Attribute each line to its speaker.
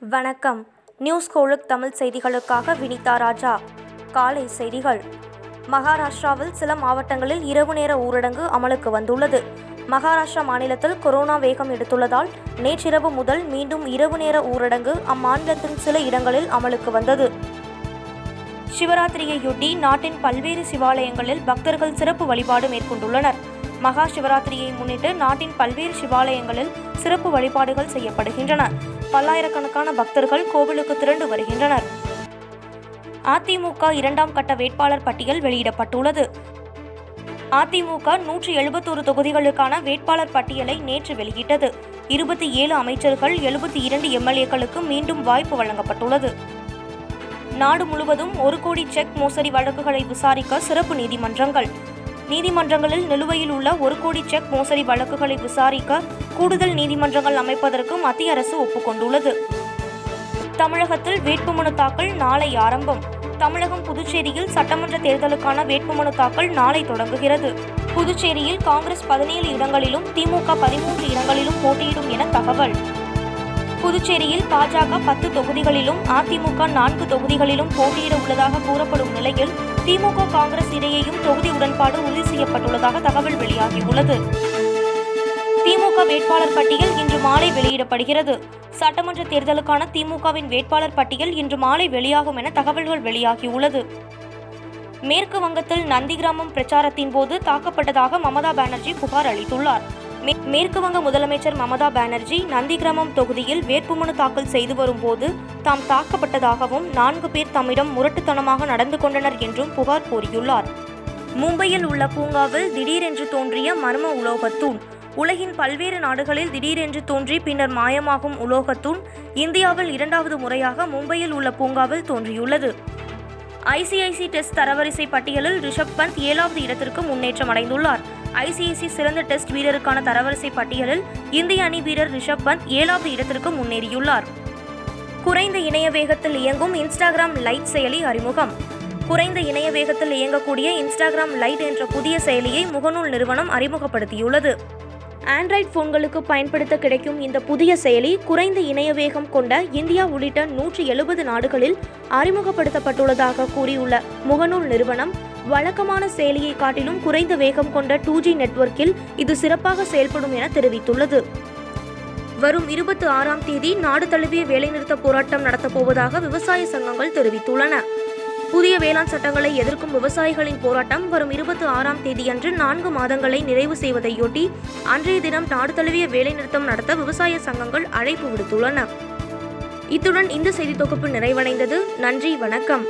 Speaker 1: வணக்கம். நியூஸ் கோழுக் தமிழ் செய்திகளுக்காக வினிதா ராஜா. காலை செய்திகள். மகாராஷ்டிராவில் சில மாவட்டங்களில் இரவு நேர ஊரடங்கு அமலுக்கு வந்துள்ளது. மகாராஷ்டிரா மாநிலத்தில் கொரோனா வேகம் எடுத்துள்ளதால் நேற்றிரவு முதல் மீண்டும் இரவு நேர ஊரடங்கு அம்மாநிலத்தின் சில இடங்களில் அமலுக்கு வந்தது. சிவராத்திரியையொட்டி நாட்டின் பல்வேறு சிவாலயங்களில் பக்தர்கள் சிறப்பு வழிபாடு மேற்கொண்டுள்ளனர். மகா சிவராத்திரியை முன்னிட்டு நாட்டின் பல்வேறு சிவாலயங்களில் சிறப்பு வழிபாடுகள் செய்யப்படுகின்றன. பல்லாயிரக்கணக்கான பக்தர்கள் கோவிலுக்கு திரண்டு வருகின்றனர். அதிமுக இரண்டாம் கட்ட வேட்பாளர் பட்டியல் வெளியிடப்பட்டுள்ளது. அதிமுக நூற்றி எழுபத்தோரு தொகுதிகளுக்கான வேட்பாளர் பட்டியலை நேற்று வெளியிட்டது. இருபத்தி ஏழு அமைச்சர்கள் எழுபத்தி இரண்டு எம்எல்ஏக்களுக்கு மீண்டும் வாய்ப்பு வழங்கப்பட்டுள்ளது. நாடு முழுவதும் ஒரு கோடி செக் மோசடி வழக்குகளை விசாரிக்க சிறப்பு நீதிமன்றங்கள். நீதிமன்றங்களில் நிலுவையில் உள்ள ஒரு கோடி செக் மோசடி வழக்குகளை விசாரிக்க கூடுதல் நீதிமன்றங்கள் அமைப்பதற்கு மத்திய அரசு ஒப்புக்கொண்டுள்ளது. தமிழகத்தில் வேட்புமனு தாக்கல் நாளை ஆரம்பம். தமிழகம் புதுச்சேரியில் சட்டமன்ற தேர்தலுக்கான வேட்புமனு தாக்கல் நாளை தொடங்குகிறது. புதுச்சேரியில் காங்கிரஸ் பதினேழு இடங்களிலும் திமுக பதிமூன்று இடங்களிலும் போட்டியிடும் என தகவல். புதுச்சேரியில் பாஜக பத்து தொகுதிகளிலும் அதிமுக நான்கு தொகுதிகளிலும் போட்டியிட உள்ளதாக கூறப்படும் நிலையில் திமுக காங்கிரஸ் இடையேயும் தொகுதி உடன்பாடு உறுதி செய்யப்பட்டுள்ளதாக தகவல் வெளியாகியுள்ளது. திமுக வேட்பாளர் பட்டியல் இன்று மாலை வெளியிடப்படுகிறது. சட்டமன்ற தேர்தலுக்கான திமுகவின் வேட்பாளர் பட்டியல் இன்று மாலை வெளியாகும் என தகவல்கள் வெளியாகியுள்ளது. மேற்கு வங்கத்தில் நந்திகிராமம் பிரச்சாரத்தின் போது தாக்கப்பட்டதாக மமதா பானர்ஜி புகார் அளித்துள்ளார். மே- மேற்கு வங்க முதலமைச்சர் மமதா பானர்ஜி நந்திகிராமம் தொகுதியில் வேட்புமனு தாக்கல் செய்து வரும்போது தாம் தாக்கப்பட்டதாகவும் நான்கு பேர் தம்மிடம் முரட்டுத்தனமாக நடந்து கொண்டனர் என்றும் புகார் கூறியுள்ளார். மும்பையில் உள்ள பூங்காவில் திடீரென்று தோன்றிய மர்ம உலோகத்தூண். உலகின் பல்வேறு நாடுகளில் திடீரென்று தோன்றி பின்னர் மாயமாகும் உலோகத்தூண் இந்தியாவில் இரண்டாவது முறையாக மும்பையில் உள்ள பூங்காவில் தோன்றியுள்ளது. ஐசிஐசி டெஸ்ட் தரவரிசை பட்டியலில் ரிஷப் பந்த் ஏழாவது இடத்திற்கு முன்னேற்றம் அடைந்துள்ளார். ஐசிஐசி சிறந்த டெஸ்ட் வீரருக்கான தரவரிசை பட்டியலில் இந்திய அணி வீரர் ரிஷப் பந்த் ஏழாவது இடத்திற்கு முன்னேறியுள்ளார். குறைந்த இணைய வேகத்தில் இயங்கும் இன்ஸ்டாகிராம் லைட் செயலி அறிமுகம். குறைந்த இணைய வேகத்தில் இயங்கக்கூடிய இன்ஸ்டாகிராம் லைட் என்ற புதிய செயலியை முகநூல் நிறுவனம் அறிமுகப்படுத்தியுள்ளது. ஆண்ட்ராய்ட் போன்களுக்கு பயன்படுத்த கிடைக்கும் இந்த புதிய செயலி குறைந்த இணைய வேகம் கொண்ட இந்தியா உள்ளிட்ட நூற்றி எழுபது நாடுகளில் அறிமுகப்படுத்தப்பட்டுள்ளதாக கூறியுள்ள முகநூல் நிறுவனம் வழக்கமான செயலியை காட்டிலும் குறைந்த வேகம் கொண்ட டூ ஜி நெட்வொர்க்கில் இது சிறப்பாக செயல்படும் என தெரிவித்துள்ளது. வரும் இருபத்தி ஆறாம் தேதி நாடு தழுவிய வேலைநிறுத்த போராட்டம் நடத்தப்போவதாக விவசாய சங்கங்கள் தெரிவித்துள்ளன. புதிய வேளாண் சட்டங்களை எதிர்க்கும் விவசாயிகளின் போராட்டம் வரும் இருபத்தி ஆறாம் தேதியன்று நான்கு மாதங்களை நிறைவு செய்வதையொட்டி அன்றைய தினம் நாடு தழுவிய வேலைநிறுத்தம் நடத்த விவசாய சங்கங்கள் அழைப்பு விடுத்துள்ளன. இத்துடன் இந்த செய்தி தொகுப்பு நிறைவடைந்தது. நன்றி வணக்கம்.